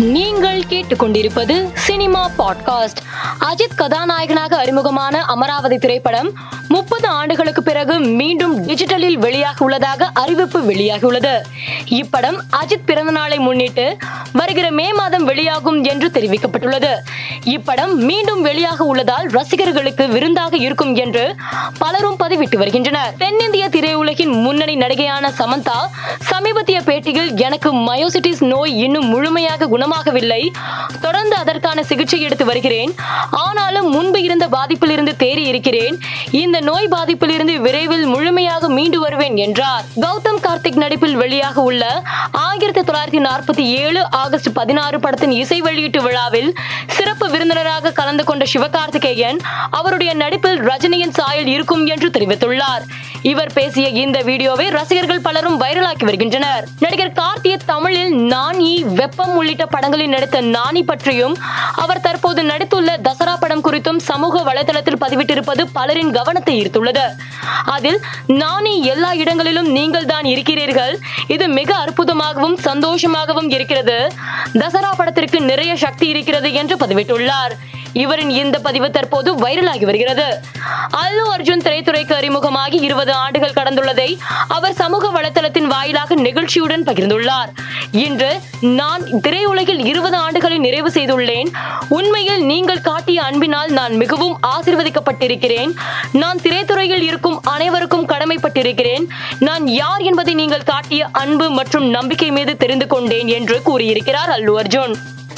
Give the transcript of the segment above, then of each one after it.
நீங்கள் கேட்டுக்கொண்டிருப்பது cinema podcast. Ajith கதாநாயகனாக அறிமுகமான அமராவதி திரைப்படம் முப்பது ஆண்டுகளுக்கு பிறகு மீண்டும் டிஜிட்டலில் வெளியாக உள்ளதாக அறிவிப்பு வெளியாகியுள்ளது இப்படம் அஜித் பிறந்த நாளை முன்னிட்டு வருகிற மே மாதம் வெளியாகும் என்று தெரிவிக்கப்பட்டுள்ளது. இப்படம் மீண்டும் வெளியாக உள்ளதால் ரசிகர்களுக்கு விருந்தாக இருக்கும் என்று பலரும் பதிவிட்டு வருகின்றனர். தென்னிந்திய திரையுலகின் முன்னணி நடிகையான சமந்தா சமீபத்திய பேட்டியில் எனக்கு மயோசிட்டிஸ் நோய் இன்னும் முழுமையாக குணமாகவில்லை. தொடர்ந்து அதற்கான சிகிச்சை எடுத்து வருகிறேன். ஆனாலும் முன்பு இருந்த பாதிப்பிலிருந்து தேறி இருக்கிறேன் இந்த நோய் பாதிப்பிலிருந்து விரைவில் வருவேன் என்றார். கௌதம் கார்த்திக் நடிப்பில் வெளியாக உள்ள ஆயிரத்தி தொள்ளாயிரத்தி நாற்பத்தி ஏழு ஆகஸ்ட் பதினாறு படத்தின் இசை வெளியீட்டு விழாவில் சிறப்பு விருந்தினராக கலந்து கொண்ட சிவகார்த்திகேயன் அவருடைய நடிப்பில் ரஜினியின் சாயல் இருக்கும் என்று தெரிவித்துள்ளார். இவர் பேசிய இந்த வீடியோவை ரசிகர்கள் பலரும் வைரலாக்கி வருகின்றனர். நடிகர் கார்த்திய தமிழில் நானி வெப்பம் உள்ளிட்ட படங்களில் நடித்த நானி பற்றியும் அவர் தற்போது நடித்துள்ள தசரா படம் குறித்தும் சமூக வலைதளத்தில் பதிவிட்டிருப்பது பலரின் கவனத்தை ஈர்த்துள்ளது. அதில் நானே எல்லா இடங்களிலும் நீங்கள் தான் இருக்கிறீர்கள். இது மிக அற்புதமாகவும் சந்தோஷமாகவும் இருக்கிறது. தசரா படத்திற்கு நிறைய சக்தி இருக்கிறது என்று பதிவிட்டுள்ளார். இவரின் இந்த பதிவு தற்போது வைரலாகி வருகிறது. அல்லு அர்ஜுன் திரைத்துறைக்கு அறிமுகமாகி இருபது ஆண்டுகள் கடந்துள்ளதை அவர் சமூக வலைதளத்தின் வாயிலாக நிகழ்ச்சியுடன் பகிர்ந்துள்ளார். இன்று நான் திரையுலகில் இருபது ஆண்டுகளை நிறைவு செய்துள்ளேன். உண்மையில் நீங்கள் காட்டிய அன்பினால் நான் மிகவும் ஆசிர்வதிக்கப்பட்டிருக்கிறேன். நான் திரைத்துறையில் இருக்கும் அனைவருக்கும் கடமைப்பட்டிருக்கிறேன். நான் யார் என்பதை நீங்கள் காட்டிய அன்பு மற்றும் நம்பிக்கை மீது தெரிந்து கொண்டேன் என்று கூறியிருக்கிறார் அல்லு அர்ஜுன்.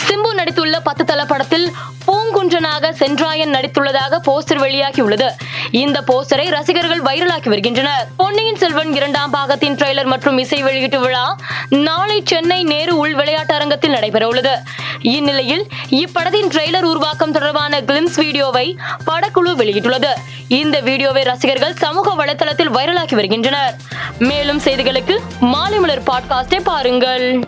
சிம்பு நடித்துள்ள பத்து தல படத்தில் பூங்குன்றனாக சென்றாயன் நடித்துள்ளதாக போஸ்டர் வெளியாகியுள்ளது. இந்த போஸ்டரை ரசிகர்கள் வைரலாக்கி வருகின்றனர். பொன்னியின் செல்வன் இரண்டாம் பாகத்தின் ட்ரெய்லர் மற்றும் இசை வெளியீட்டு விழா நாளை சென்னை நேரு உள் விளையாட்டு அரங்கத்தில் நடைபெற உள்ளது இந்நிலையில் இப்படத்தின் ட்ரெய்லர் உருவாக்கம் தொடர்பான கிளிம்ஸ் வீடியோவை படக்குழு வெளியிட்டுள்ளது. இந்த வீடியோவை ரசிகர்கள் சமூக வலைதளத்தில் வைரலாக்கி வருகின்றனர். மேலும் செய்திகளுக்கு மாலை மலர் பாட்காஸ்டை பாருங்கள்.